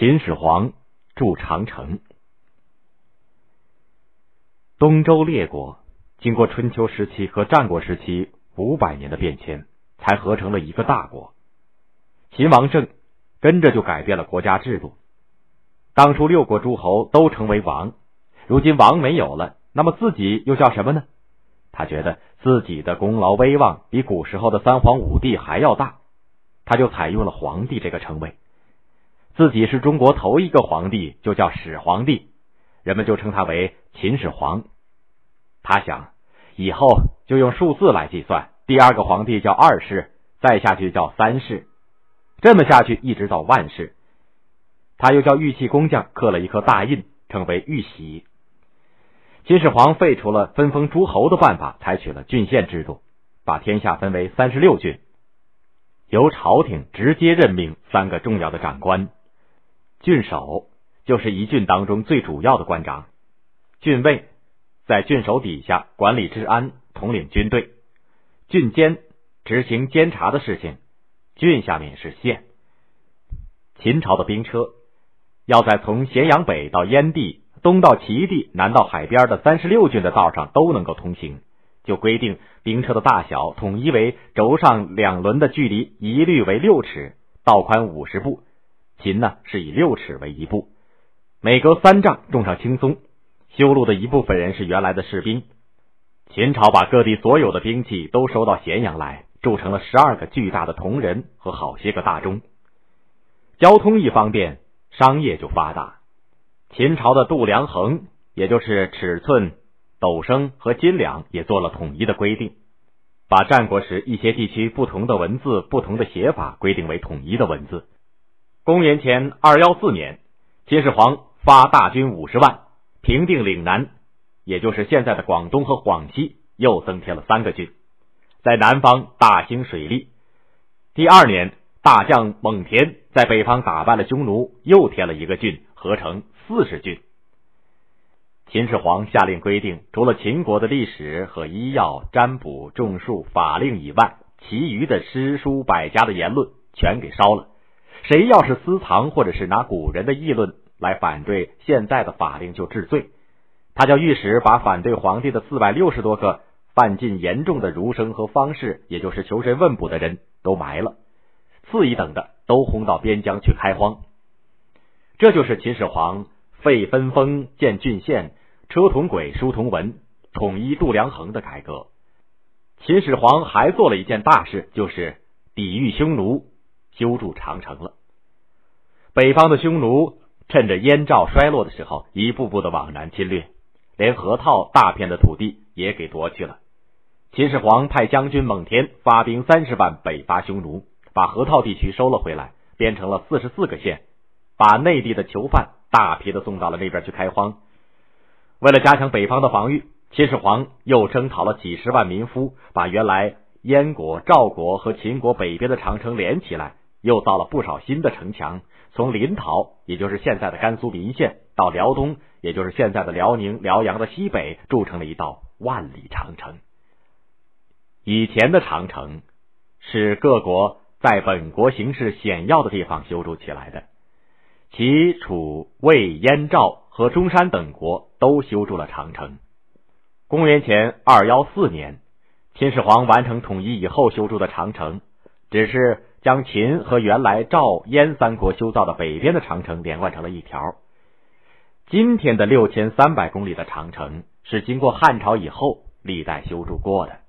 秦始皇筑长城。东周列国经过春秋时期和战国时期五百年的变迁，才合成了一个大国。秦王政跟着就改变了国家制度。当初六国诸侯都成为王，如今王没有了，那么自己又叫什么呢？他觉得自己的功劳威望比古时候的三皇五帝还要大，他就采用了皇帝这个称谓。自己是中国头一个皇帝，就叫始皇帝，人们就称他为秦始皇。他想，以后就用数字来计算，第二个皇帝叫二世，再下去叫三世，这么下去一直到万世。他又叫玉器工匠刻了一颗大印，称为玉玺。秦始皇废除了分封诸侯的办法，采取了郡县制度，把天下分为三十六郡，由朝廷直接任命三个重要的长官。郡守就是一郡当中最主要的官长，郡尉在郡守底下管理治安，统领军队，郡监执行监察的事情，郡下面是县。秦朝的兵车要在从咸阳北到燕地。东到齐地，南到海边的三十六郡的道上都能够通行，就规定兵车的大小统一为轴上两轮的距离一律为六尺，道宽五十步。秦呢是以六尺为一步，每隔三丈种上青松。修路的一部分人是原来的士兵。秦朝把各地所有的兵器都收到咸阳来，铸成了十二个巨大的铜人和好些个大钟。交通一方便，商业就发达。秦朝的度量衡，也就是尺寸、斗升和斤两，也做了统一的规定，把战国时一些地区不同的文字、不同的写法规定为统一的文字。公元前二幺四年，秦始皇发大军五十万，平定岭南，也就是现在的广东和广西，又增添了三个郡，在南方大兴水利。第二年，大将蒙恬在北方打败了匈奴，又添了一个郡，合成。四十郡。秦始皇下令规定，除了秦国的历史和医药、占卜、种树、法令以外，其余的诗书百家的言论全给烧了。谁要是私藏或者是拿古人的议论来反对现在的法令，就治罪。他叫御史把反对皇帝的四百六十多个犯禁严重的儒生和方士，也就是求神问卜的人都埋了，次一等的都轰到边疆去开荒。这就是秦始皇。废分封，建郡县，车同轨，书同文，统一度量衡的改革。秦始皇还做了一件大事，就是抵御匈奴，修筑长城了。北方的匈奴趁着燕赵衰落的时候，一步步的往南侵略，连河套大片的土地也给夺去了。秦始皇派将军蒙恬发兵三十万北伐匈奴，把河套地区收了回来，编成了四十四个县，把内地的囚犯。大批的送到了那边去开荒。为了加强北方的防御，秦始皇又征讨了几十万民夫，把原来燕国、赵国和秦国北边的长城连起来，又造了不少新的城墙。从临洮，也就是现在的甘肃岷县，到辽东，也就是现在的辽宁辽阳的西北，筑成了一道万里长城。以前的长城是各国在本国形势险要的地方修筑起来的。齐、楚、魏、燕、赵和中山等国都修筑了长城。公元前二幺四年，秦始皇完成统一以后修筑的长城，只是将秦和原来赵、燕三国修造的北边的长城连贯成了一条。今天的六千三百公里的长城是经过汉朝以后历代修筑过的。